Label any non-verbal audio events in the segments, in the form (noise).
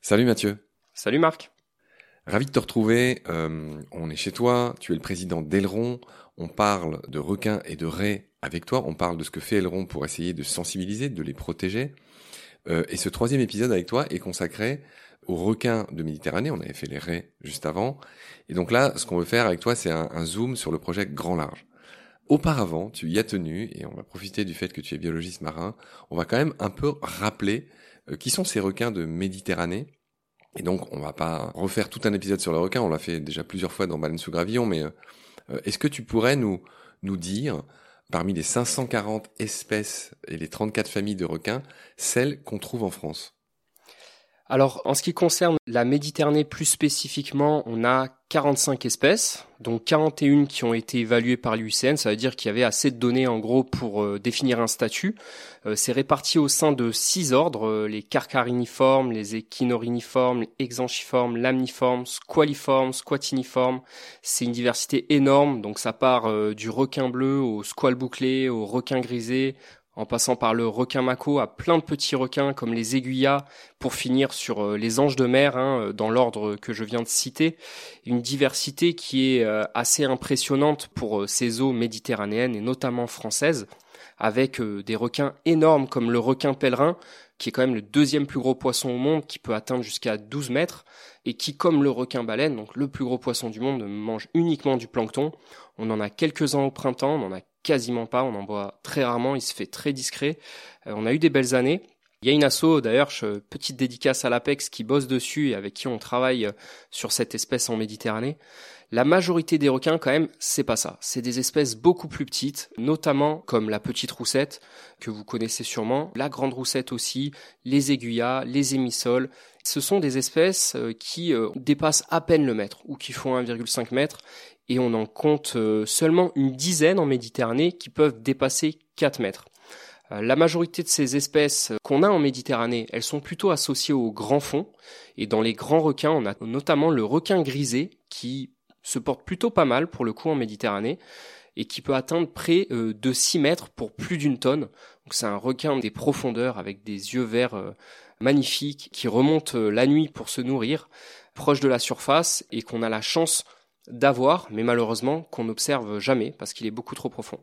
Salut Mathieu. Salut Marc. Ravi de te retrouver. Euh, on est chez toi. Tu es le président d'Aileron. On parle de requins et de raies avec toi. On parle de ce que fait Aileron pour essayer de sensibiliser, de les protéger. Euh, et ce troisième épisode avec toi est consacré aux requins de Méditerranée. On avait fait les raies juste avant. Et donc là, ce qu'on veut faire avec toi, c'est un, un zoom sur le projet Grand Large. Auparavant, tu y as tenu, et on va profiter du fait que tu es biologiste marin, on va quand même un peu rappeler euh, qui sont ces requins de Méditerranée. Et donc, on va pas refaire tout un épisode sur les requins, on l'a fait déjà plusieurs fois dans Baleine sous gravillon, mais euh, euh, est-ce que tu pourrais nous, nous dire, parmi les 540 espèces et les 34 familles de requins, celles qu'on trouve en France? Alors, en ce qui concerne la Méditerranée plus spécifiquement, on a 45 espèces, dont 41 qui ont été évaluées par l'UICN. Ça veut dire qu'il y avait assez de données en gros pour euh, définir un statut. Euh, c'est réparti au sein de six ordres euh, les carcariniformes, les échinoriniformes, les exanchiformes, lamniformes, squaliformes, squatiniformes. C'est une diversité énorme, donc ça part du requin bleu au squal bouclé, au requin grisé, en passant par le requin mako à plein de petits requins comme les aiguillas, pour finir sur euh, les anges de mer, hein, euh, dans l'ordre que je viens de citer. Une diversité qui est euh, assez impressionnante pour ces eaux méditerranéennes et notamment françaises, avec des requins énormes comme le requin pèlerin, qui est quand même le deuxième plus gros poisson au monde, qui peut atteindre jusqu'à 12 mètres, et qui, comme le requin baleine, donc le plus gros poisson du monde, mange uniquement du plancton. On en a quelques-uns au printemps, on en a quasiment pas, on en voit très rarement, il se fait très discret. Euh, on a eu des belles années. Il y a une asso, d'ailleurs, petite dédicace à l'APEX qui bosse dessus et avec qui on travaille euh, sur cette espèce en Méditerranée. La majorité des requins, quand même, c'est pas ça. C'est des espèces beaucoup plus petites, notamment comme la petite roussette, que vous connaissez sûrement, la grande roussette aussi, les aiguillas, les émissoles. Ce sont des espèces euh, qui dépassent à peine le mètre, ou qui font 1,5 mètre, et on en compte euh, seulement une dizaine en Méditerranée qui peuvent dépasser 4 mètres. Euh, la majorité de ces espèces qu'on a en Méditerranée, elles sont plutôt associées au grand fond. Et dans les grands requins, on a notamment le requin grisé qui se porte plutôt pas mal pour le coup en Méditerranée et qui peut atteindre près euh, de 6 mètres pour plus d'une tonne. C'est un requin des profondeurs avec des yeux verts magnifiques qui remontent la nuit pour se nourrir proche de la surface et qu'on a la chance d'avoir, mais malheureusement qu'on n'observe jamais parce qu'il est beaucoup trop profond.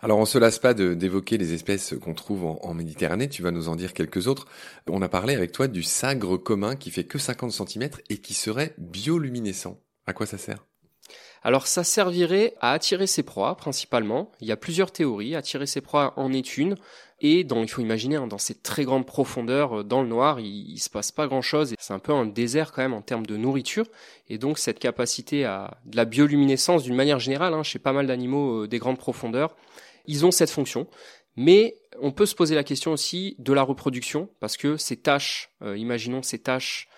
Alors on se lasse pas d'évoquer les espèces qu'on trouve en, Méditerranée, tu vas nous en dire quelques autres. On a parlé avec toi du sagre commun qui fait que 50 cm et qui serait bioluminescent. À quoi ça sert? Alors ça servirait à attirer ses proies principalement. Il y a plusieurs théories. Attirer ses proies en est une. Et il faut imaginer, hein, dans ces très grandes profondeurs, euh, dans le noir, il, il se passe pas grand chose. C'est un peu un désert quand même en termes de nourriture. Et donc cette capacité à de la bioluminescence d'une manière générale, hein, chez pas mal d'animaux euh, des grandes profondeurs, ils ont cette fonction. Mais on peut se poser la question aussi de la reproduction, parce que ces taches, euh, imaginons ces taches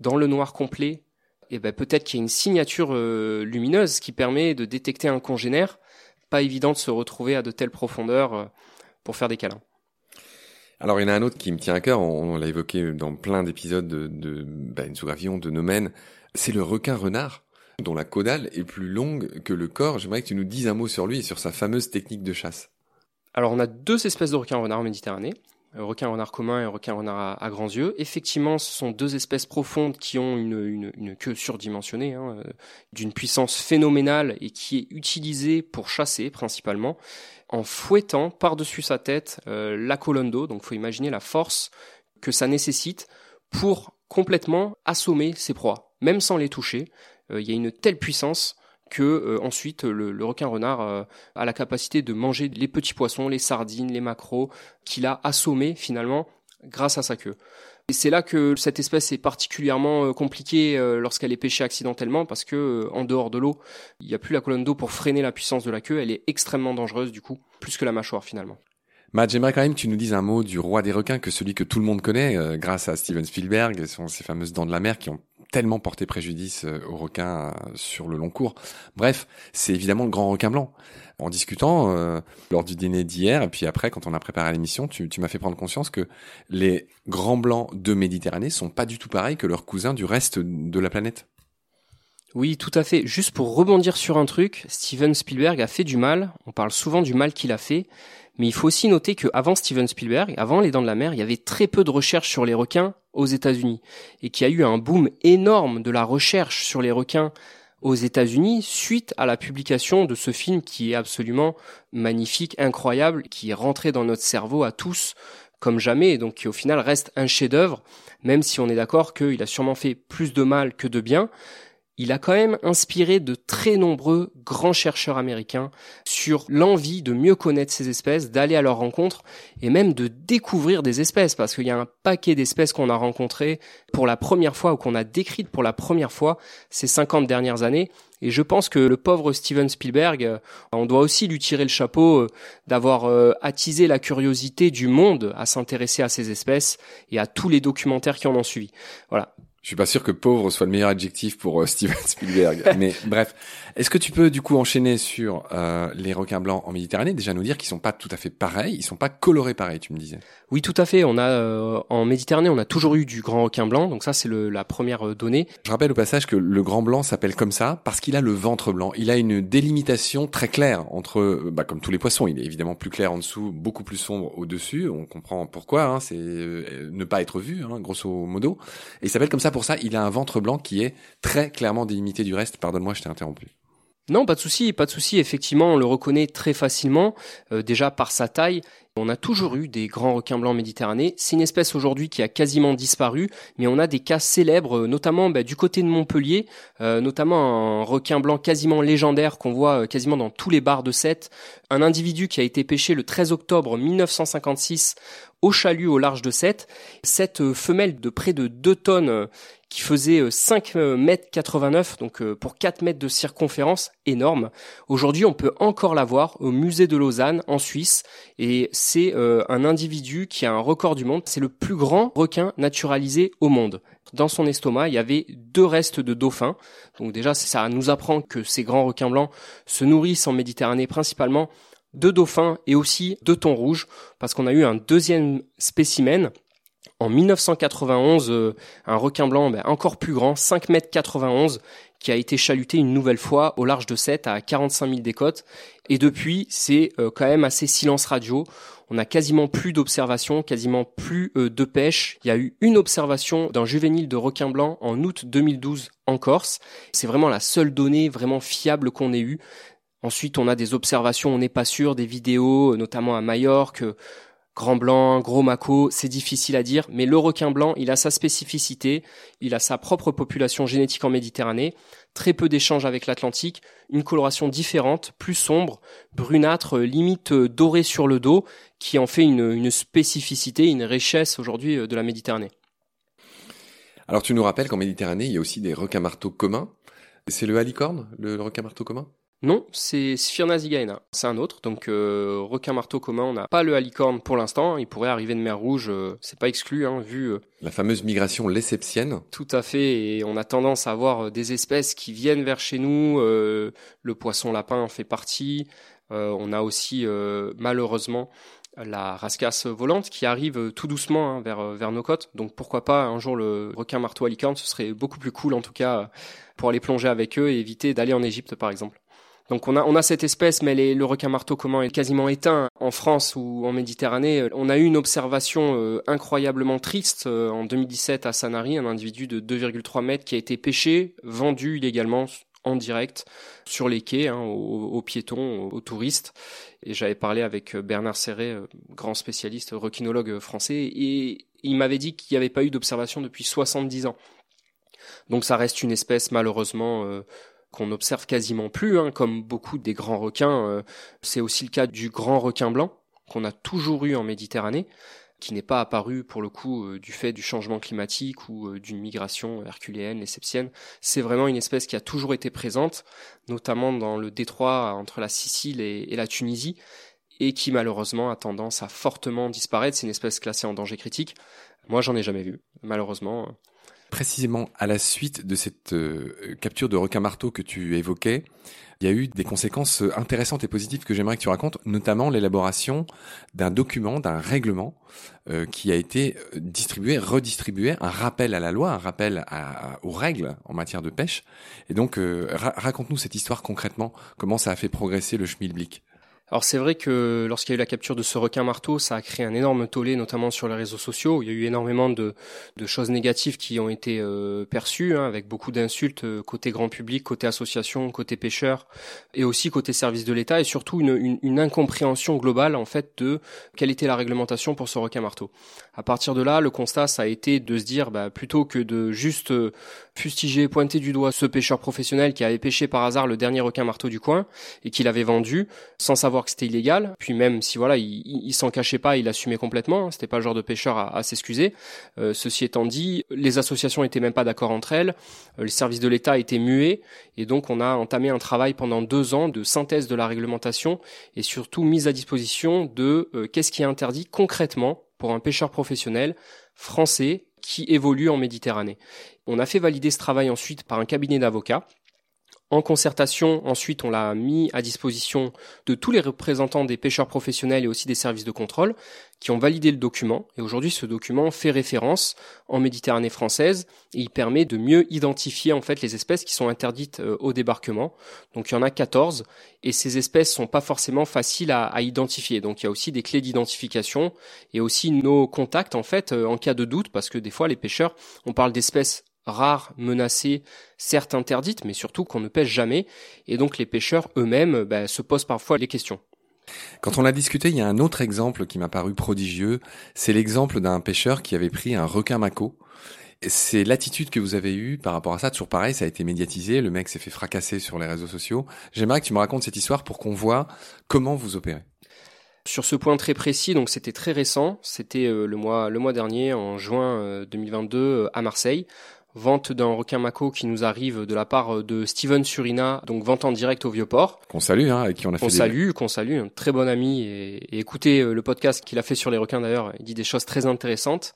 dans le noir complet, et eh ben peut-être qu'il y a une signature lumineuse qui permet de détecter un congénère. Pas évident de se retrouver à de telles profondeurs pour faire des câlins. Alors il y en a un autre qui me tient à cœur, on, l'a évoqué dans plein d'épisodes de, ben, gravillon, de Nomen, c'est le requin renard dont la caudale est plus longue que le corps. J'aimerais que tu nous dises un mot sur lui et sur sa fameuse technique de chasse. Alors on a deux espèces de requins renards en Méditerranée requin renard commun et requin renard à, grands yeux. Effectivement, ce sont deux espèces profondes qui ont une, queue surdimensionnée, hein, euh, d'une puissance phénoménale et qui est utilisée pour chasser principalement, en fouettant par-dessus sa tête euh, la colonne d'eau. Donc, faut imaginer la force que ça nécessite pour complètement assommer ses proies, même sans les toucher. Euh, il y a une telle puissance que euh, ensuite le, requin renard euh, a la capacité de manger les petits poissons, les sardines, les maquereaux, qu'il a assommés finalement grâce à sa queue. Et c'est là que cette espèce est particulièrement euh, compliquée lorsqu'elle est pêchée accidentellement parce que en dehors de l'eau, il n'y a plus la colonne d'eau pour freiner la puissance de la queue. Elle est extrêmement dangereuse du coup, plus que la mâchoire finalement. Matt, j'aimerais quand même que tu nous dises un mot du roi des requins, que celui que tout le monde connaît, grâce à Steven Spielberg et ses fameuses dents de la mer qui ont tellement porté préjudice euh, aux requins euh, sur le long cours. Bref, c'est évidemment le grand requin blanc. En discutant euh, lors du dîner d'hier, et puis après, quand on a préparé l'émission, tu, tu m'as fait prendre conscience que les grands blancs de Méditerranée sont pas du tout pareils que leurs cousins du reste de la planète. Oui, tout à fait. Juste pour rebondir sur un truc, Steven Spielberg a fait du mal. On parle souvent du mal qu'il a fait. Mais il faut aussi noter qu'avant Steven Spielberg, avant Les Dents de la Mer, il y avait très peu de recherches sur les requins aux États-Unis. Et qu'il y a eu un boom énorme de la recherche sur les requins aux États-Unis suite à la publication de ce film qui est absolument magnifique, incroyable, qui est rentré dans notre cerveau à tous comme jamais, et donc qui au final reste un chef-d'œuvre, même si on est d'accord qu'il a sûrement fait plus de mal que de bien il a quand même inspiré de très nombreux grands chercheurs américains sur l'envie de mieux connaître ces espèces, d'aller à leur rencontre et même de découvrir des espèces parce qu'il y a un paquet d'espèces qu'on a rencontrées pour la première fois ou qu'on a décrites pour la première fois ces 50 dernières années. Et je pense que le pauvre Steven Spielberg, euh, on doit aussi lui tirer le chapeau euh, d'avoir euh, attisé la curiosité du monde à s'intéresser à ces espèces et à tous les documentaires qui en ont suivi. Voilà. Je suis pas sûr que pauvre soit le meilleur adjectif pour euh, (laughs) Steven Spielberg. Mais (laughs) bref, est-ce que tu peux du coup enchaîner sur euh, les requins blancs en Méditerranée? Déjà nous dire qu'ils sont pas tout à fait pareils, ils sont pas colorés pareils, tu me disais. Oui, tout à fait. On a euh, en Méditerranée, on a toujours eu du grand requin blanc, donc ça c'est la première donnée. Je rappelle au passage que le grand blanc s'appelle comme ça parce qu'il a le ventre blanc. Il a une délimitation très claire entre, bah, comme tous les poissons, il est évidemment plus clair en dessous, beaucoup plus sombre au dessus. On comprend pourquoi. Hein, c'est ne pas être vu, hein, grosso modo. Et il s'appelle comme ça pour ça, il a un ventre blanc qui est très clairement délimité du reste. Pardonne-moi, je t'ai interrompu. Non, pas de souci, pas de souci. Effectivement, on le reconnaît très facilement, euh, déjà par sa taille. On a toujours eu des grands requins blancs méditerranéens. C'est une espèce aujourd'hui qui a quasiment disparu, mais on a des cas célèbres, euh, notamment bah, du côté de Montpellier, euh, notamment un requin blanc quasiment légendaire qu'on voit quasiment dans tous les bars de Sète. Un individu qui a été pêché le 13 octobre 1956 au chalut au large de Sète. Cette femelle de près de 2 tonnes qui faisait 5 euh, mètres 89, donc euh, pour 4 mètres de circonférence, énorme. Aujourd'hui, on peut encore la voir au musée de Lausanne, en Suisse, et c'est euh, un individu qui a un record du monde. C'est le plus grand requin naturalisé au monde. Dans son estomac, il y avait deux restes de dauphins. Donc déjà, ça nous apprend que ces grands requins blancs se nourrissent en Méditerranée principalement de dauphins et aussi de thon rouge, parce qu'on a eu un deuxième spécimen en 1991, euh, un requin blanc ben, encore plus grand, 5 mètres 91, qui a été chaluté une nouvelle fois au large de 7 à 45 000 décotes. Et depuis, c'est euh, quand même assez silence radio. On a quasiment plus d'observations, quasiment plus euh, de pêche. Il y a eu une observation d'un juvénile de requin blanc en août 2012 en Corse. C'est vraiment la seule donnée vraiment fiable qu'on ait eue. Ensuite, on a des observations, on n'est pas sûr, des vidéos, notamment à Majorque, Grand blanc, gros mako, c'est difficile à dire, mais le requin blanc, il a sa spécificité, il a sa propre population génétique en Méditerranée, très peu d'échanges avec l'Atlantique, une coloration différente, plus sombre, brunâtre, limite dorée sur le dos, qui en fait une, spécificité, une richesse aujourd'hui euh, de la Méditerranée. Alors tu nous rappelles qu'en Méditerranée, il y a aussi des requins marteaux communs. C'est le halicorne, le requin marteau commun? Non, c'est Sphyrna C'est un autre. Donc, euh, requin marteau commun, on n'a pas le halicorne pour l'instant. Il pourrait arriver de mer Rouge, euh, c'est pas exclu, hein, vu. Euh, La fameuse migration lesseptienne. Tout à fait. Et on a tendance à avoir des espèces qui viennent vers chez nous. le poisson lapin en fait partie. on a aussi, malheureusement, la rascasse volante qui arrive tout doucement hein, vers, vers nos côtes. Donc pourquoi pas un jour le requin marteau halicorne, ce serait beaucoup plus cool en tout cas pour aller plonger avec eux et éviter d'aller en Égypte par exemple. Donc on a, on a cette espèce, mais le requin marteau commun est quasiment éteint en France ou en Méditerranée. On a eu une observation euh, incroyablement triste euh, en 2017 à Sanary, un individu de 2,3 mètres qui a été pêché, vendu illégalement en direct sur les quais hein, aux, piétons, aux, touristes. Et j'avais parlé avec euh, Bernard Serré, grand spécialiste requinologue français, et il m'avait dit qu'il n'y avait pas eu d'observation depuis 70 ans. Donc ça reste une espèce malheureusement qu'on observe quasiment plus, hein, comme beaucoup des grands requins. Euh, c'est aussi le cas du grand requin blanc qu'on a toujours eu en Méditerranée, qui n'est pas apparu pour le coup euh, du fait du changement climatique ou euh, d'une migration herculéenne, lesseptienne. C'est vraiment une espèce qui a toujours été présente, notamment dans le détroit entre la Sicile et, et la Tunisie, et qui malheureusement a tendance à fortement disparaître. C'est une espèce classée en danger critique. Moi, j'en ai jamais vu, malheureusement. Précisément à la suite de cette euh, capture de requin-marteau que tu évoquais, il y a eu des conséquences intéressantes et positives que j'aimerais que tu racontes, notamment l'élaboration d'un document, d'un règlement euh, qui a été distribué, redistribué, un rappel à la loi, un rappel aux règles en matière de pêche. Et donc, euh, raconte-nous cette histoire concrètement, comment ça a fait progresser le schmilblick? Alors c'est vrai que lorsqu'il y a eu la capture de ce requin marteau, ça a créé un énorme tollé, notamment sur les réseaux sociaux. Il y a eu énormément de, choses négatives qui ont été euh, perçues, hein, avec beaucoup d'insultes euh, côté grand public, côté association, côté pêcheurs, et aussi côté service de l'État, et surtout une, incompréhension globale en fait de quelle était la réglementation pour ce requin marteau. À partir de là, le constat ça a été de se dire, bah, plutôt que de juste euh, fustiger, pointer du doigt ce pêcheur professionnel qui avait pêché par hasard le dernier requin marteau du coin et qui l'avait vendu sans savoir que c'était illégal. Puis même si voilà, il, s'en cachait pas, il assumait complètement. Hein, c'était pas le genre de pêcheur à, s'excuser. Euh, ceci étant dit, les associations étaient même pas d'accord entre elles. Euh, les services de l'État étaient muets et donc on a entamé un travail pendant deux ans de synthèse de la réglementation et surtout mise à disposition de euh, qu'est-ce qui est interdit concrètement pour un pêcheur professionnel français qui évolue en Méditerranée. On a fait valider ce travail ensuite par un cabinet d'avocats en concertation, ensuite, on l'a mis à disposition de tous les représentants des pêcheurs professionnels et aussi des services de contrôle qui ont validé le document. Et aujourd'hui, ce document fait référence en Méditerranée française et il permet de mieux identifier en fait les espèces qui sont interdites euh, au débarquement. Donc il y en a 14 et ces espèces sont pas forcément faciles à, identifier. Donc il y a aussi des clés d'identification et aussi nos contacts en fait euh, en cas de doute parce que des fois les pêcheurs, on parle d'espèces rares, menacées, certes interdites, mais surtout qu'on ne pêche jamais. Et donc les pêcheurs eux-mêmes bah, se posent parfois les questions. Quand on a discuté, il y a un autre exemple qui m'a paru prodigieux. C'est l'exemple d'un pêcheur qui avait pris un requin mako. C'est l'attitude que vous avez eue par rapport à ça. Toujours pareil, ça a été médiatisé. Le mec s'est fait fracasser sur les réseaux sociaux. J'aimerais que tu me racontes cette histoire pour qu'on voit comment vous opérez. Sur ce point très précis, donc c'était très récent, c'était euh, le mois le mois dernier en juin 2022 euh, euh, à Marseille vente d'un requin mako qui nous arrive de la part de Steven Surina, donc vente en direct au Vieux-Port. Qu'on salue, hein, avec qui on a fait. Qu'on salue, qu'on salue, un très bon ami et, et écoutez euh, le podcast qu'il a fait sur les requins d'ailleurs, il dit des choses très intéressantes.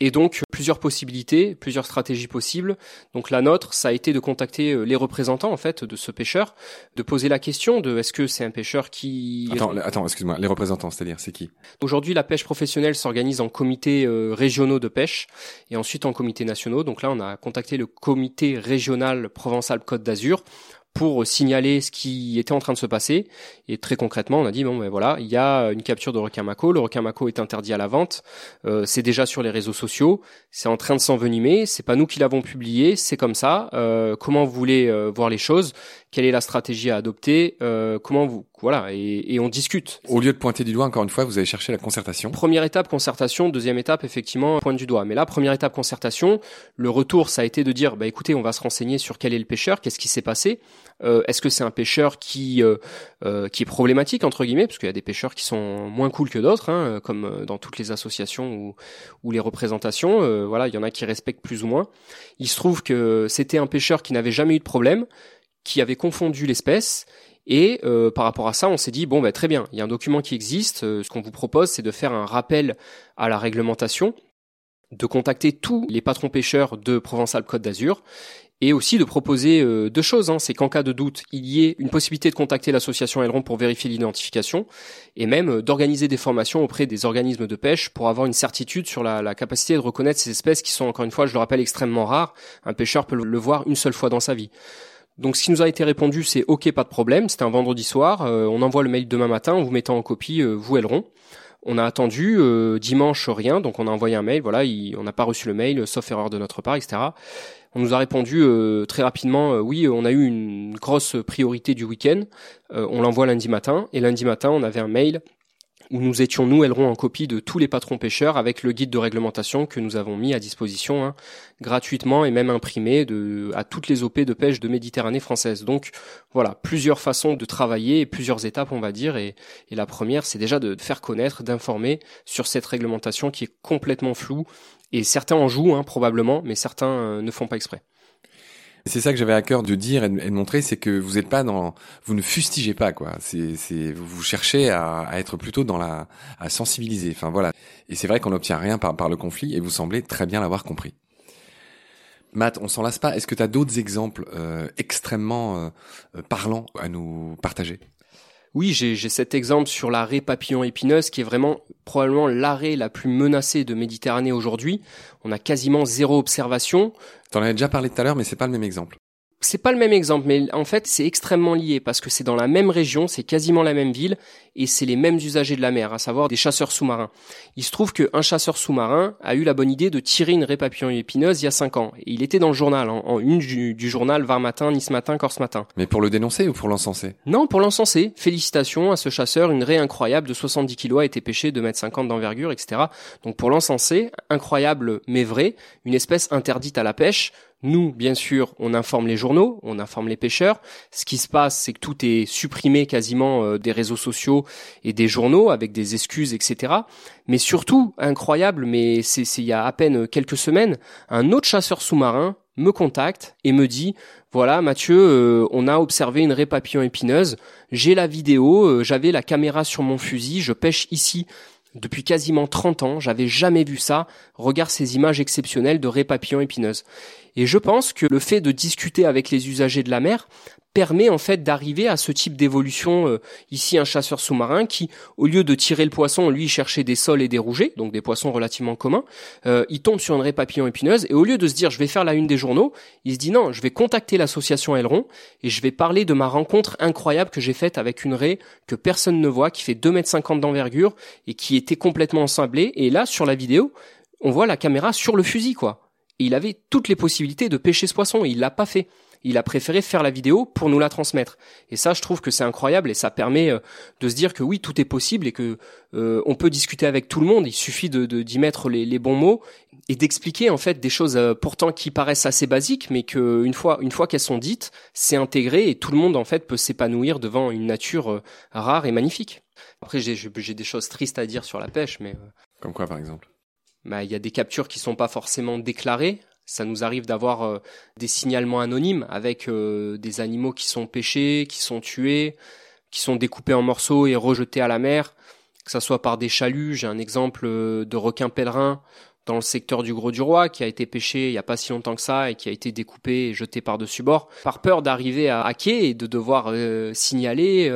Et donc plusieurs possibilités, plusieurs stratégies possibles. Donc la nôtre, ça a été de contacter euh, les représentants en fait de ce pêcheur, de poser la question de est-ce que c'est un pêcheur qui Attends, attends, excuse-moi, les représentants, c'est-à-dire c'est qui? Aujourd'hui, la pêche professionnelle s'organise en comités euh, régionaux de pêche et ensuite en comités nationaux. Donc là, on a contacté le comité régional Provence-Alpes-Côte d'Azur pour signaler ce qui était en train de se passer. Et très concrètement, on a dit bon ben voilà, il y a une capture de requin mako. Le requin mako est interdit à la vente. Euh, c'est déjà sur les réseaux sociaux. C'est en train de s'envenimer. C'est pas nous qui l'avons publié. C'est comme ça. Euh, comment vous voulez euh, voir les choses? Quelle est la stratégie à adopter? Comment vous voilà et, et, on discute. Au lieu de pointer du doigt, encore une fois, vous avez cherché la concertation. Première étape concertation, deuxième étape effectivement pointe du doigt. Mais là, première étape concertation, le retour ça a été de dire bah écoutez, on va se renseigner sur quel est le pêcheur, qu'est-ce qui s'est passé. Euh, est-ce que c'est un pêcheur qui euh, euh, qui est problématique entre guillemets, parce qu'il y a des pêcheurs qui sont moins cool que d'autres, hein, comme dans toutes les associations ou, ou les représentations. voilà, il y en a qui respectent plus ou moins. Il se trouve que c'était un pêcheur qui n'avait jamais eu de problème, qui avait confondu l'espèce. Et par rapport à ça, on s'est dit bon, bah, très bien, il y a un document qui existe. ce qu'on vous propose, c'est de faire un rappel à la réglementation de contacter tous les patrons pêcheurs de Provence-Alpes-Côte d'Azur et aussi de proposer euh, deux choses. Hein. C'est qu'en cas de doute, il y ait une possibilité de contacter l'association Aileron pour vérifier l'identification et même euh, d'organiser des formations auprès des organismes de pêche pour avoir une certitude sur la, la, capacité de reconnaître ces espèces qui sont, encore une fois, je le rappelle, extrêmement rares. Un pêcheur peut le voir une seule fois dans sa vie. Donc ce qui nous a été répondu, c'est OK, pas de problème. C'était un vendredi soir. Euh, on envoie le mail demain matin en vous mettant en copie, vous Aileron. On a attendu dimanche rien, donc on a envoyé un mail. Voilà, on n'a pas reçu le mail, sauf erreur de notre part, etc. On nous a répondu euh, très rapidement, euh, oui, on a eu une grosse priorité du week-end, euh, on l'envoie lundi matin, et lundi matin, on avait un mail où nous étions, nous, ailerons en copie de tous les patrons pêcheurs avec le guide de réglementation que nous avons mis à disposition hein, gratuitement et même imprimé à toutes les OP de pêche de Méditerranée française. Donc voilà, plusieurs façons de travailler plusieurs étapes, on va dire. Et, et la première, c'est déjà de faire connaître, d'informer sur cette réglementation qui est complètement floue et certains en jouent, hein, probablement, mais certains euh, ne font pas exprès. C'est ça que j'avais à cœur de dire et de, montrer, c'est que vous êtes pas dans, vous ne fustigez pas quoi. C'est, vous cherchez à, être plutôt dans la, à sensibiliser. Enfin voilà. Et c'est vrai qu'on n'obtient rien par, le conflit et vous semblez très bien l'avoir compris. Matt, on s'en lasse pas. Est-ce que tu as d'autres exemples euh, extrêmement euh, parlants à nous partager? Oui, j'ai cet exemple sur l'arrêt papillon épineuse qui est vraiment probablement l'arrêt la plus menacée de Méditerranée aujourd'hui. On a quasiment zéro observation. T'en avais déjà parlé tout à l'heure, mais c'est pas le même exemple. C'est pas le même exemple, mais en fait, c'est extrêmement lié parce que c'est dans la même région, c'est quasiment la même ville et c'est les mêmes usagers de la mer, à savoir des chasseurs sous-marins. Il se trouve qu'un chasseur sous-marin a eu la bonne idée de tirer une raie papillon épineuse il y a cinq ans. Et il était dans le journal, en, une du, journal Var Matin, Nice Matin, Corse Matin. Mais pour le dénoncer ou pour l'encenser? Non, pour l'encenser. Félicitations à ce chasseur, une raie incroyable de 70 kilos a été pêchée, de mètres 50 d'envergure, etc. Donc pour l'encenser, incroyable mais vrai, une espèce interdite à la pêche, nous, bien sûr, on informe les journaux, on informe les pêcheurs. Ce qui se passe, c'est que tout est supprimé quasiment euh, des réseaux sociaux et des journaux avec des excuses, etc. Mais surtout, incroyable, mais c'est il y a à peine quelques semaines, un autre chasseur sous-marin me contacte et me dit voilà Mathieu, euh, on a observé une raie papillon épineuse, j'ai la vidéo, euh, j'avais la caméra sur mon fusil, je pêche ici depuis quasiment 30 ans, j'avais jamais vu ça. Regarde ces images exceptionnelles de raies papillons épineuses. Et je pense que le fait de discuter avec les usagers de la mer permet en fait d'arriver à ce type d'évolution. Euh, ici, un chasseur sous-marin qui, au lieu de tirer le poisson, lui cherchait des sols et des rougets, donc des poissons relativement communs. Euh, il tombe sur une raie papillon épineuse et au lieu de se dire je vais faire la une des journaux, il se dit non, je vais contacter l'association Aileron et je vais parler de ma rencontre incroyable que j'ai faite avec une raie que personne ne voit, qui fait 2 mètres 50 d'envergure et qui était complètement ensablée. Et là, sur la vidéo, on voit la caméra sur le fusil, quoi. Et il avait toutes les possibilités de pêcher ce poisson et il l'a pas fait il a préféré faire la vidéo pour nous la transmettre. Et ça, je trouve que c'est incroyable et ça permet euh, de se dire que oui, tout est possible et que euh, on peut discuter avec tout le monde. Il suffit de d'y mettre les, bons mots et d'expliquer en fait des choses euh, pourtant qui paraissent assez basiques, mais que une fois une fois qu'elles sont dites, c'est intégré et tout le monde en fait peut s'épanouir devant une nature rare et magnifique. Après, j'ai j'ai des choses tristes à dire sur la pêche, mais comme quoi par exemple? bah, il y a des captures qui sont pas forcément déclarées. Ça nous arrive d'avoir euh, des signalements anonymes avec euh, des animaux qui sont pêchés, qui sont tués, qui sont découpés en morceaux et rejetés à la mer, que ça soit par des chaluts. J'ai un exemple euh, de requin pèlerin dans le secteur du Gros du Roi qui a été pêché il y a pas si longtemps que ça et qui a été découpé et jeté par-dessus bord par peur d'arriver à, quai et de devoir signaler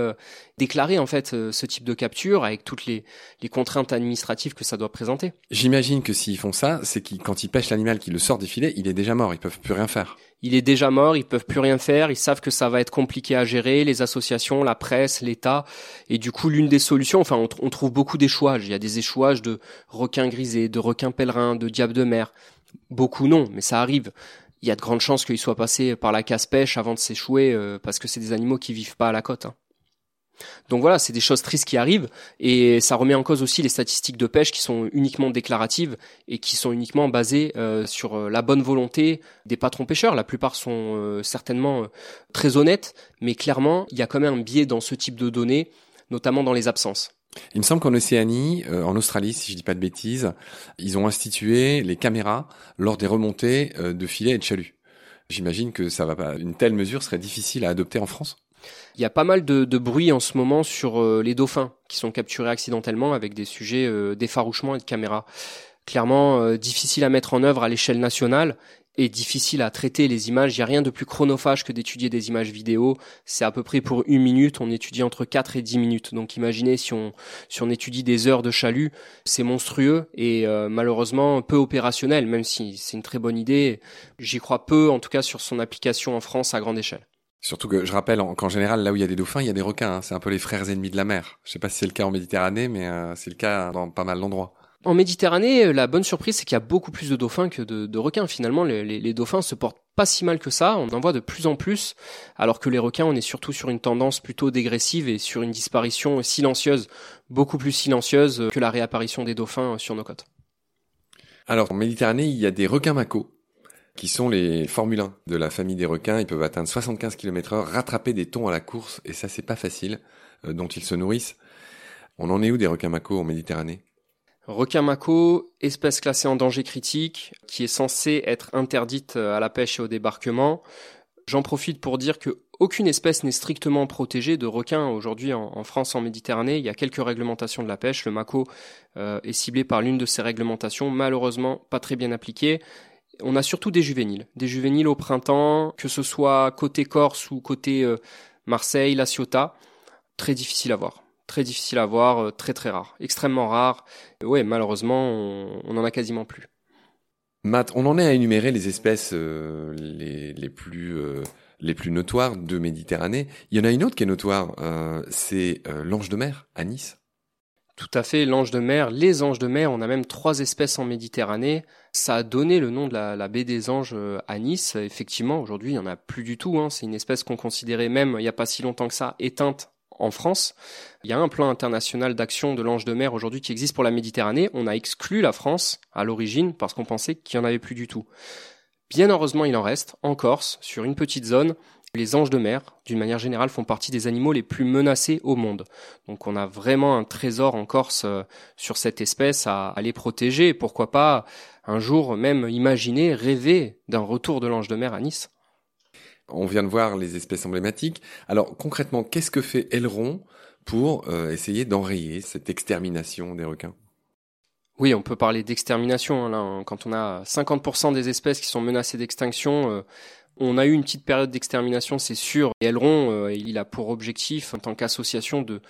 déclarer en fait euh, ce type de capture avec toutes les, les contraintes administratives que ça doit présenter. J'imagine que s'ils font ça, c'est qu'ils quand ils pêchent l'animal, qu'ils le sortent des filets, il est déjà mort, ils peuvent plus rien faire. Il est déjà mort, ils peuvent plus rien faire, ils savent que ça va être compliqué à gérer, les associations, la presse, l'État, et du coup l'une des solutions, enfin on, trouve beaucoup d'échouages, il y a des échouages de requins grisés, de requins pèlerins, de diables de mer, beaucoup non, mais ça arrive il y a de grandes chances qu'ils soient passés par la casse-pêche avant de s'échouer euh, parce que c'est des animaux qui vivent pas à la côte. Hein. Donc voilà, c'est des choses tristes qui arrivent et ça remet en cause aussi les statistiques de pêche qui sont uniquement déclaratives et qui sont uniquement basées euh, sur euh, la bonne volonté des patrons pêcheurs. La plupart sont euh, certainement très honnêtes, mais clairement, il y a quand même un biais dans ce type de données, notamment dans les absences. Il me semble qu'en Océanie, en Australie, si je dis pas de bêtises, ils ont institué les caméras lors des remontées de filets et de chaluts. J'imagine que ça va pas, une telle mesure serait difficile à adopter en France? Il y a pas mal de, bruit en ce moment sur euh, les dauphins qui sont capturés accidentellement avec des sujets euh, d'effarouchement et de caméra. Clairement, euh, difficile à mettre en œuvre à l'échelle nationale et difficile à traiter les images. Il n'y a rien de plus chronophage que d'étudier des images vidéo. C'est à peu près pour une minute. On étudie entre 4 et 10 minutes. Donc imaginez si on, si on étudie des heures de chalut, c'est monstrueux et malheureusement peu opérationnel, même si c'est une très bonne idée. J'y crois peu, en tout cas sur son application en France à grande échelle. Surtout que je rappelle qu'en général, là où il y a des dauphins, il y a des requins. Hein. C'est un peu les frères ennemis de la mer. Je sais pas si c'est le cas en Méditerranée, mais euh, c'est le cas dans pas mal d'endroits. En Méditerranée, euh, la bonne surprise, c'est qu'il y a beaucoup plus de dauphins que de, requins. Finalement, les, les, dauphins se portent pas si mal que ça. On en voit de plus en plus, alors que les requins, on est surtout sur une tendance plutôt dégressive et sur une disparition silencieuse, beaucoup plus silencieuse que la réapparition des dauphins sur nos côtes. Alors, en Méditerranée, il y a des requins macos qui sont les Formule 1 de la famille des requins. Ils peuvent atteindre 75 km heure, rattraper des thons à la course, et ça c'est pas facile, euh, dont ils se nourrissent. On en est où des requins mako en Méditerranée? Requin mako, espèce classée en danger critique, qui est censée être interdite euh, à la pêche et au débarquement. J'en profite pour dire que aucune espèce n'est strictement protégée de requins aujourd'hui en, France, en Méditerranée. Il y a quelques réglementations de la pêche. Le mako euh, est ciblé par l'une de ces réglementations, malheureusement pas très bien appliquée On a surtout des juvéniles, des juvéniles au printemps, que ce soit côté Corse ou côté euh, Marseille, La Ciotat, très difficile à voir. Très difficile à voir, euh, très très rare, extrêmement rare. Ouais, malheureusement, on, on en a quasiment plus. Matt, on en est à énumérer les espèces euh, les, plus les plus notoires de Méditerranée. Il y en a une autre qui est notoire, c'est l'ange de mer à Nice. Tout à fait, l'ange de mer, les anges de mer, on a même trois espèces en Méditerranée. Ça a donné le nom de la, baie des anges euh, à Nice. Effectivement, aujourd'hui, il n'y en a plus du tout. Hein. C'est une espèce qu'on considérait même, il n'y a pas si longtemps que ça, éteinte en France. Il y a un plan international d'action de l'ange de mer aujourd'hui qui existe pour la Méditerranée. On a exclu la France à l'origine parce qu'on pensait qu'il n'y en avait plus du tout. Bien heureusement, il en reste en Corse, sur une petite zone. Les anges de mer, d'une manière générale, font partie des animaux les plus menacés au monde. Donc on a vraiment un trésor en Corse euh, sur cette espèce à, les protéger. pourquoi pas un jour même imaginer, rêver d'un retour de l'ange de mer à Nice. On vient de voir les espèces emblématiques. Alors concrètement, qu'est-ce que fait Aileron pour euh, essayer d'enrayer cette extermination des requins? Oui, on peut parler d'extermination. Hein, là, hein. quand on a 50% des espèces qui sont menacées d'extinction, euh, on a eu une petite période d'extermination, c'est sûr. Et Elron, euh, il a pour objectif, en tant qu'association, de,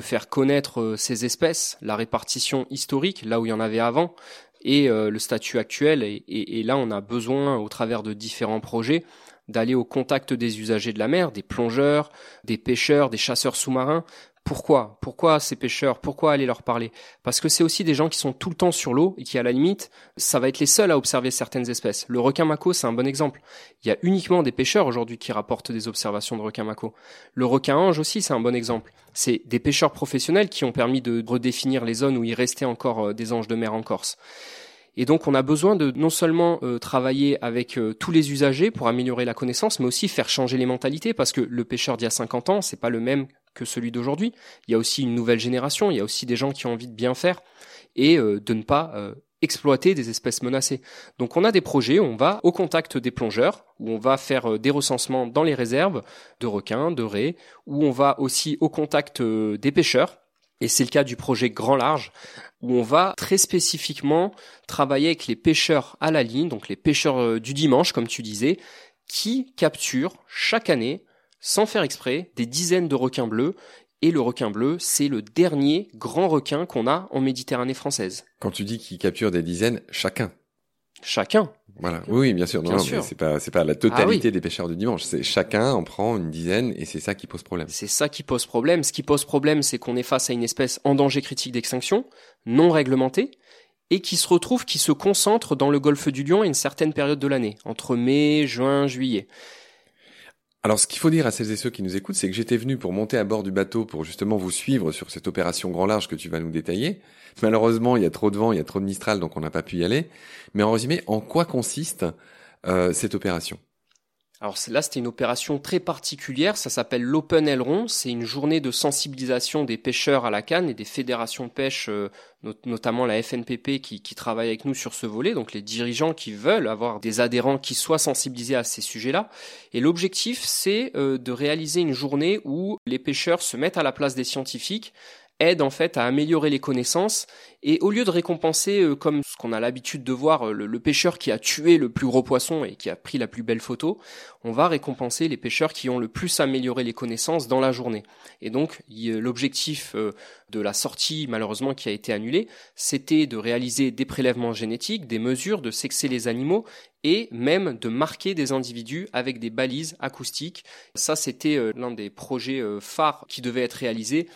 faire connaître euh, ces espèces, la répartition historique, là où il y en avait avant, et euh, le statut actuel. Et, là, on a besoin, au travers de différents projets, d'aller au contact des usagers de la mer, des plongeurs, des pêcheurs, des chasseurs sous-marins, pourquoi Pourquoi ces pêcheurs Pourquoi aller leur parler? Parce que c'est aussi des gens qui sont tout le temps sur l'eau et qui, à la limite, ça va être les seuls à observer certaines espèces. Le requin mako, c'est un bon exemple. Il y a uniquement des pêcheurs aujourd'hui qui rapportent des observations de requin mako. Le requin ange aussi, c'est un bon exemple. C'est des pêcheurs professionnels qui ont permis de redéfinir les zones où il restait encore euh, des anges de mer en Corse. Et donc on a besoin de non seulement euh, travailler avec euh, tous les usagers pour améliorer la connaissance, mais aussi faire changer les mentalités, parce que le pêcheur d'il y a 50 ans, c'est pas le même que celui d'aujourd'hui. Il y a aussi une nouvelle génération, il y a aussi des gens qui ont envie de bien faire et euh, de ne pas exploiter des espèces menacées. Donc on a des projets, on va au contact des plongeurs, où on va faire des recensements dans les réserves de requins, de raies, où on va aussi au contact des pêcheurs, et c'est le cas du projet Grand Large, où on va très spécifiquement travailler avec les pêcheurs à la ligne, donc les pêcheurs euh, du dimanche, comme tu disais, qui capturent chaque année, sans faire exprès, des dizaines de requins bleus. Et le requin bleu, c'est le dernier grand requin qu'on a en Méditerranée française. Quand tu dis qu'ils capturent des dizaines, chacun. Chacun. Voilà. Oui, bien sûr. Non, bien c'est pas, c'est pas la totalité ah des pêcheurs du dimanche. C'est chacun en prend une dizaine et c'est ça qui pose problème. C'est ça qui pose problème. Ce qui pose problème, c'est qu'on est face à une espèce en danger critique d'extinction, non réglementée, et qui se retrouve, qui se concentre dans le golfe du Lion à une certaine période de l'année, entre mai, juin, juillet. Alors, ce qu'il faut dire à celles et ceux qui nous écoutent, c'est que j'étais venu pour monter à bord du bateau pour justement vous suivre sur cette opération grand large que tu vas nous détailler. Malheureusement, il y a trop de vent, il y a trop de Mistral, donc on n'a pas pu y aller. Mais en résumé, en quoi consiste euh, cette opération? Alors là, c'était une opération très particulière, ça s'appelle l'Open Aileron, c'est une journée de sensibilisation des pêcheurs à la canne et des fédérations de pêche, euh, notamment la FNPP qui, travaille avec nous sur ce volet, donc les dirigeants qui veulent avoir des adhérents qui soient sensibilisés à ces sujets-là. Et l'objectif, c'est euh, de réaliser une journée où les pêcheurs se mettent à la place des scientifiques, aide en fait à améliorer les connaissances et au lieu de récompenser euh, comme ce qu'on a l'habitude de voir euh, le, pêcheur qui a tué le plus gros poisson et qui a pris la plus belle photo, on va récompenser les pêcheurs qui ont le plus amélioré les connaissances dans la journée. Et donc l'objectif euh, de la sortie malheureusement qui a été annulée, c'était de réaliser des prélèvements génétiques, des mesures, de sexer les animaux et même de marquer des individus avec des balises acoustiques. Ça, c'était l'un des projets phares qui devait être réalisé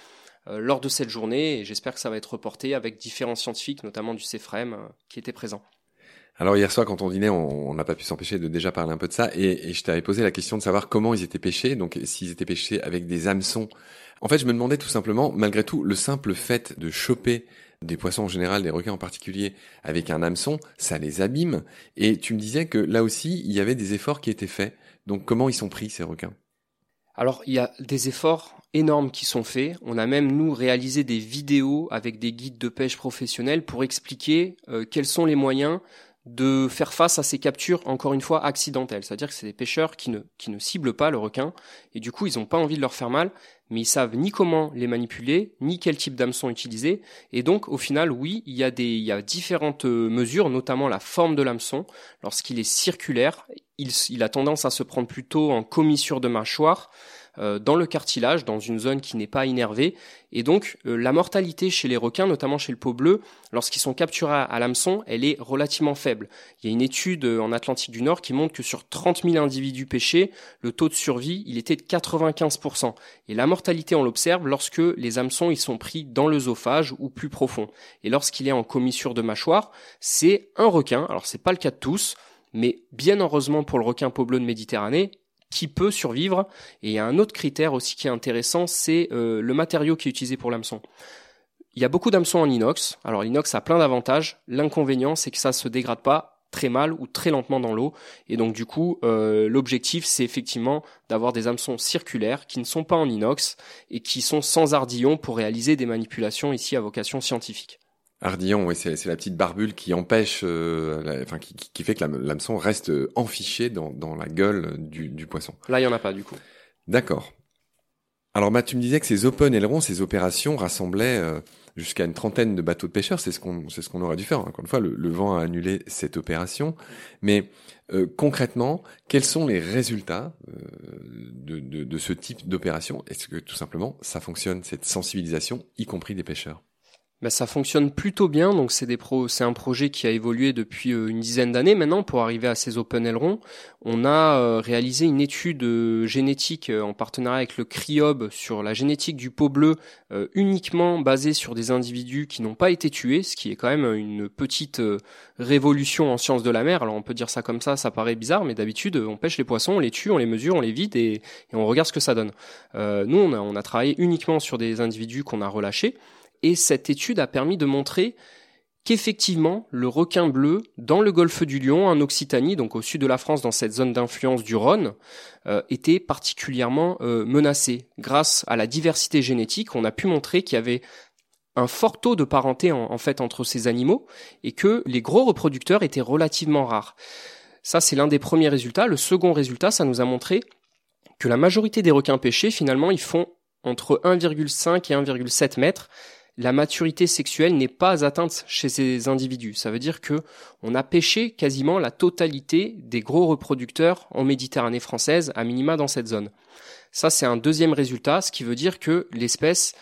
lors de cette journée et j'espère que ça va être reporté avec différents scientifiques, notamment du CEFREM, euh, qui étaient présents. Alors hier soir, quand on dînait, on n'a pas pu s'empêcher de déjà parler un peu de ça, et, et je t'avais posé la question de savoir comment ils étaient pêchés, donc s'ils étaient pêchés avec des hameçons. En fait, je me demandais tout simplement, malgré tout, le simple fait de choper des poissons en général, des requins en particulier, avec un hameçon, ça les abîme. Et tu me disais que là aussi, il y avait des efforts qui étaient faits. Donc comment ils sont pris ces requins? Alors il y a des efforts énormes qui sont faits. On a même nous réalisé des vidéos avec des guides de pêche professionnels pour expliquer euh, quels sont les moyens de faire face à ces captures, encore une fois, accidentelles. C'est-à-dire que c'est des pêcheurs qui ne, qui ne ciblent pas le requin, et du coup, ils n'ont pas envie de leur faire mal, mais ils savent ni comment les manipuler, ni quel type d'hameçon utiliser. Et donc, au final, oui, il y a des, il y a différentes euh, mesures, notamment la forme de l'hameçon. Lorsqu'il est circulaire, il, il a tendance à se prendre plutôt en commissure de mâchoire. Euh, dans le cartilage, dans une zone qui n'est pas innervée. Et donc euh, la mortalité chez les requins, notamment chez le pot bleu, lorsqu'ils sont capturés à l'hameçon, elle est relativement faible. Il y a une étude euh, en Atlantique du Nord qui montre que sur 30 000 individus pêchés, le taux de survie, il était de 95%. Et la mortalité, on l'observe lorsque les hameçons, ils sont pris dans l'œsophage ou plus profond. Et lorsqu'il est en commissure de mâchoire, c'est un requin. Alors c'est pas le cas de tous, mais bien heureusement pour le requin pot de Méditerranée, qui peut survivre. Et il y a un autre critère aussi qui est intéressant, c'est euh, le matériau qui est utilisé pour l'hameçon. Il y a beaucoup d'hameçons en inox. Alors l'inox a plein d'avantages. L'inconvénient, c'est que ça se dégrade pas très mal ou très lentement dans l'eau. Et donc du coup, euh, l'objectif, c'est effectivement d'avoir des hameçons circulaires qui ne sont pas en inox et qui sont sans ardillon pour réaliser des manipulations ici à vocation scientifique. Ardillon, oui, c'est la petite barbule qui empêche, euh, enfin qui, qui, fait que l'hameçon reste enfiché dans, dans la gueule du, du poisson. Là, il y en a pas du coup. D'accord. Alors, Matt, tu me disais que ces open ailerons, ces opérations rassemblaient euh, jusqu'à une trentaine de bateaux de pêcheurs. C'est ce qu'on, c'est ce qu'on aurait dû faire. Encore une fois, le, le, vent a annulé cette opération. Mais euh, concrètement, quels sont les résultats de, de, de ce type d'opération? Est-ce que tout simplement, ça fonctionne cette sensibilisation, y compris des pêcheurs? Bah, ça fonctionne plutôt bien. Donc c'est des pro, c'est un projet qui a évolué depuis euh, une dizaine d'années maintenant pour arriver à ces open ailerons. On a euh, réalisé une étude euh, génétique en partenariat avec le CRIOB sur la génétique du pot bleu uniquement basée sur des individus qui n'ont pas été tués, ce qui est quand même une petite révolution en sciences de la mer. Alors on peut dire ça comme ça, ça paraît bizarre, mais d'habitude on pêche les poissons, on les tue, on les mesure, on les vide et, on regarde ce que ça donne. nous on a, on a travaillé uniquement sur des individus qu'on a relâchés. Et cette étude a permis de montrer qu'effectivement, le requin bleu, dans le golfe du Lion, en Occitanie, donc au sud de la France, dans cette zone d'influence du Rhône, euh, était particulièrement euh, menacé. Grâce à la diversité génétique, on a pu montrer qu'il y avait un fort taux de parenté en, fait entre ces animaux et que les gros reproducteurs étaient relativement rares. Ça, c'est l'un des premiers résultats. Le second résultat, ça nous a montré que la majorité des requins pêchés, finalement, ils font entre 1,5 et 1,7 mètres la maturité sexuelle n'est pas atteinte chez ces individus. Ça veut dire que on a pêché quasiment la totalité des gros reproducteurs en Méditerranée française, à minima dans cette zone. Ça, c'est un deuxième résultat, ce qui veut dire que l'espèce,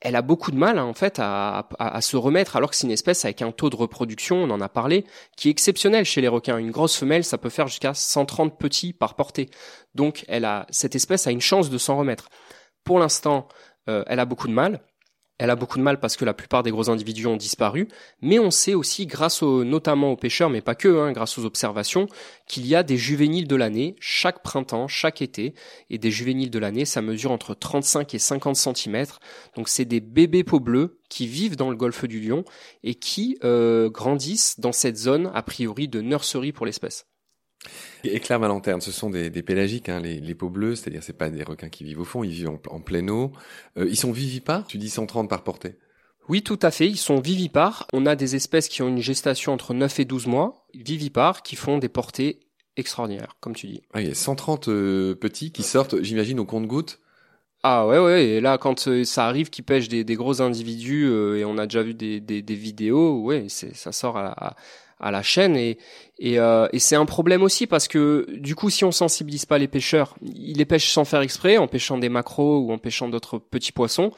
elle a beaucoup de mal hein, en fait à, se remettre, alors que c'est une espèce avec un taux de reproduction, on en a parlé, qui est exceptionnel chez les requins. Une grosse femelle, ça peut faire jusqu'à 130 petits par portée. Donc, elle a cette espèce a une chance de s'en remettre. Pour l'instant, euh, elle a beaucoup de mal. Elle a beaucoup de mal parce que la plupart des gros individus ont disparu, mais on sait aussi, grâce notamment aux pêcheurs, mais pas que, hein, grâce aux observations, qu'il y a des juvéniles de l'année chaque printemps, chaque été, et des juvéniles de l'année, ça mesure entre 35 et 50 cm. Donc c'est des bébés peaux bleus qui vivent dans le golfe du Lion et qui euh, grandissent dans cette zone a priori de nurserie pour l'espèce. Et Claire Malanterne, ce sont des, des pélagiques, hein, les, les, peaux bleues, c'est-à-dire c'est pas des requins qui vivent au fond, ils vivent en, en pleine eau. Euh, ils sont vivipares Tu dis 130 par portée? Oui, tout à fait. Ils sont vivipares. On a des espèces qui ont une gestation entre 9 et 12 mois, vivipares, qui font des portées extraordinaires, comme tu dis. Ah, il y a 130 euh, petits qui sortent, j'imagine, au compte-gouttes? Ah ouais ouais et là quand euh, ça arrive qu'ils pêchent des, des, gros individus euh, et on a déjà vu des, des, des vidéos ouais ça sort à, à, à la chaîne et et, euh, et c'est un problème aussi parce que du coup si on sensibilise pas les pêcheurs, ils les pêchent sans faire exprès en pêchant des macros ou en pêchant d'autres petits poissons.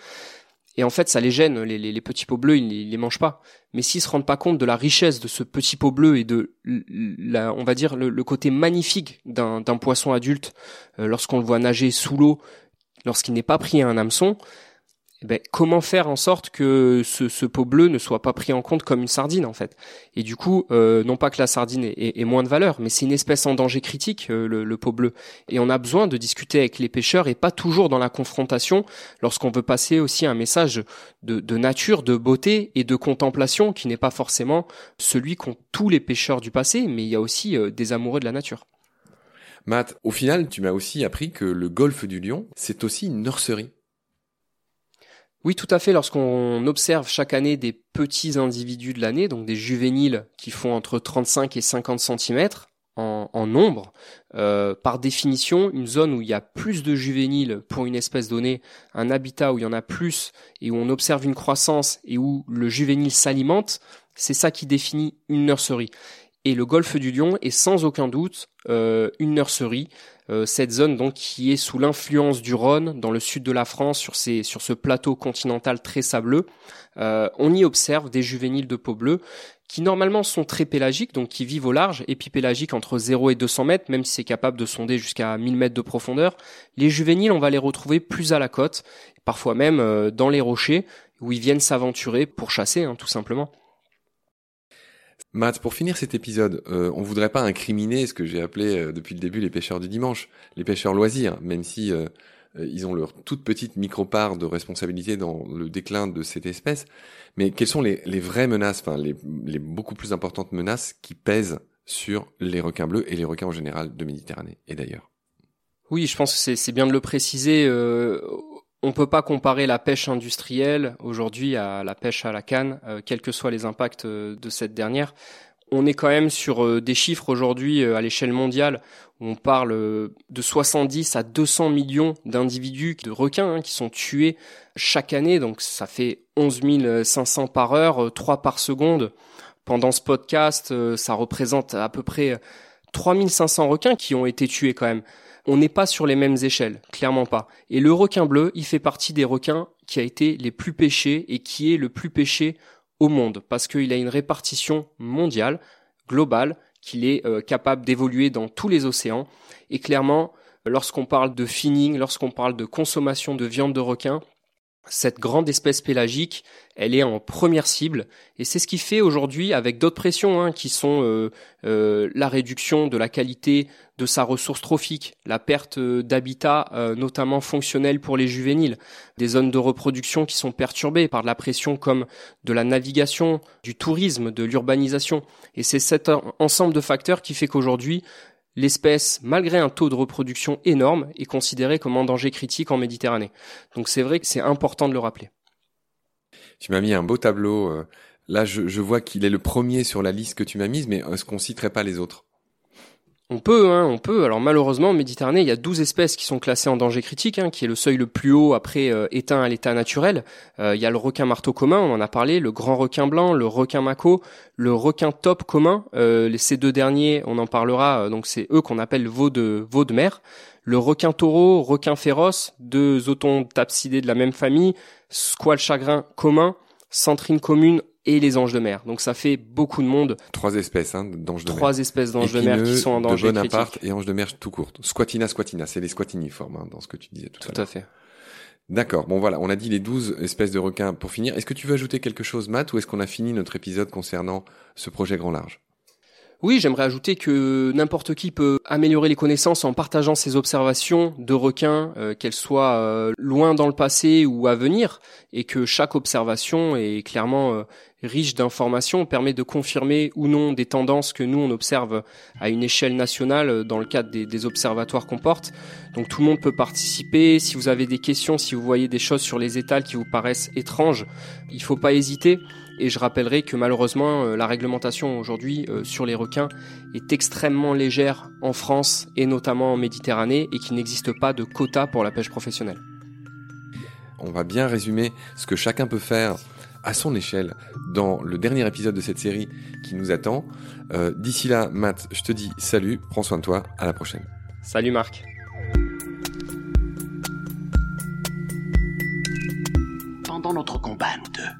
Et en fait ça les gêne les, les, petits pots bleus ils, ils, les mangent pas. Mais s'ils se rendent pas compte de la richesse de ce petit pot bleu et de la on va dire le, le côté magnifique d'un poisson adulte euh, lorsqu'on le voit nager sous l'eau lorsqu'il n'est pas pris à un hameçon ben, comment faire en sorte que ce, ce, pot bleu ne soit pas pris en compte comme une sardine en fait? Et du coup, euh, non pas que la sardine ait, moins de valeur, mais c'est une espèce en danger critique, euh, le, le, pot bleu. Et on a besoin de discuter avec les pêcheurs et pas toujours dans la confrontation lorsqu'on veut passer aussi un message de, de, nature, de beauté et de contemplation qui n'est pas forcément celui qu'ont tous les pêcheurs du passé, mais il y a aussi euh, des amoureux de la nature. Matt, au final, tu m'as aussi appris que le golfe du Lion, c'est aussi une nurserie. Oui, tout à fait. Lorsqu'on observe chaque année des petits individus de l'année, donc des juvéniles qui font entre 35 et 50 cm, en, nombre. Euh, par définition, une zone où il y a plus de juvéniles pour une espèce donnée, un habitat où il y en a plus et où on observe une croissance et où le juvénile s'alimente, c'est ça qui définit une nurserie. Et le golfe du Lion est sans aucun doute euh, une nurserie. Euh, cette zone donc qui est sous l'influence du Rhône dans le sud de la France sur, ces, sur ce plateau continental très sableux. on y observe des juvéniles de peau bleue qui normalement sont très pélagiques, donc qui vivent au large, épipélagiques entre 0 et 200 mètres, même si c'est capable de sonder jusqu'à 1000 mètres de profondeur. Les juvéniles, on va les retrouver plus à la côte, parfois même euh, dans les rochers, où ils viennent s'aventurer pour chasser, hein, tout simplement. Matt, pour finir cet épisode, euh, on voudrait pas incriminer ce que j'ai appelé euh, depuis le début les pêcheurs du dimanche, les pêcheurs loisirs, même si euh, ils ont leur toute petite micro-part de responsabilité dans le déclin de cette espèce. Mais quelles sont les, vraies menaces, enfin les, beaucoup plus importantes menaces qui pèsent sur les requins bleus et les requins en général de Méditerranée et d'ailleurs? Oui, je pense que c'est bien de le préciser. On peut pas comparer la pêche industrielle aujourd'hui à la pêche à la canne, euh, quels que soient les impacts euh, de cette dernière. On est quand même sur euh, des chiffres aujourd'hui à l'échelle mondiale où on parle de 70 à 200 millions d'individus de requins hein, qui sont tués chaque année. Donc ça fait 11 500 par heure, 3 par seconde. Pendant ce podcast, ça représente à peu près 3500 requins qui ont été tués quand même on n'est pas sur les mêmes échelles, clairement pas. Et le requin bleu, il fait partie des requins qui a été les plus pêchés et qui est le plus pêché au monde, parce qu'il a une répartition mondiale, globale, qu'il est euh, capable d'évoluer dans tous les océans. Et clairement, lorsqu'on parle de finning, lorsqu'on parle de consommation de viande de requin, cette grande espèce pélagique, elle est en première cible, et c'est ce qui fait aujourd'hui, avec d'autres pressions, hein, qui sont euh, euh, la réduction de la qualité de sa ressource trophique, la perte euh, d'habitat, notamment fonctionnel pour les juvéniles, des zones de reproduction qui sont perturbées par de la pression comme de la navigation, du tourisme, de l'urbanisation. Et c'est cet ensemble de facteurs qui fait qu'aujourd'hui, l'espèce, malgré un taux de reproduction énorme, est considérée comme en danger critique en Méditerranée. Donc c'est vrai que c'est important de le rappeler. Tu m'as mis un beau tableau. Euh, là, je, vois qu'il est le premier sur la liste que tu m'as mise, mais est-ce qu'on citerait pas les autres? On peut, hein, on peut. Alors malheureusement, en Méditerranée, il y a 12 espèces qui sont classées en danger critique, hein, qui est le seuil le plus haut après euh, éteint à l'état naturel. Euh, il y a le requin marteau commun, on en a parlé, le grand requin blanc, le requin mako, le requin top commun. Euh, ces deux derniers, on en parlera. donc c'est eux qu'on appelle veau de veau de mer. Le requin taureau, requin féroce, deux zotons tapsidés de la même famille, squale chagrin commun, centrine commune, et les anges de mer. Donc ça fait beaucoup de monde. Trois espèces hein, d'anges de mer. Trois espèces d'anges de mer qui sont en danger de Bonaparte et anges de mer tout courtes. Squatina squatina, c'est les squatiniformes hein, dans ce que tu disais tout, à l'heure. Tout à fait. D'accord. Bon voilà, on a dit les douze espèces de requins pour finir. Est-ce que tu veux ajouter quelque chose, Matt, ou est-ce qu'on a fini notre épisode concernant ce projet grand large? Oui, j'aimerais ajouter que n'importe qui peut améliorer les connaissances en partageant ses observations de requins, euh, qu'elles soient euh, loin dans le passé ou à venir, et que chaque observation est clairement euh, riche d'informations, permet de confirmer ou non des tendances que nous on observe à une échelle nationale dans le cadre des, observatoires qu'on porte. Donc tout le monde peut participer. Si vous avez des questions, si vous voyez des choses sur les étals qui vous paraissent étranges, il faut pas hésiter. Et je rappellerai que malheureusement, euh, la réglementation aujourd'hui euh, sur les requins est extrêmement légère en France et notamment en Méditerranée et qu'il n'existe pas de quota pour la pêche professionnelle. On va bien résumer ce que chacun peut faire à son échelle dans le dernier épisode de cette série qui nous attend. Euh, d'ici là, Matt, je te dis salut, prends soin de toi, à la prochaine. Salut Marc. Pendant notre combat, nous deux,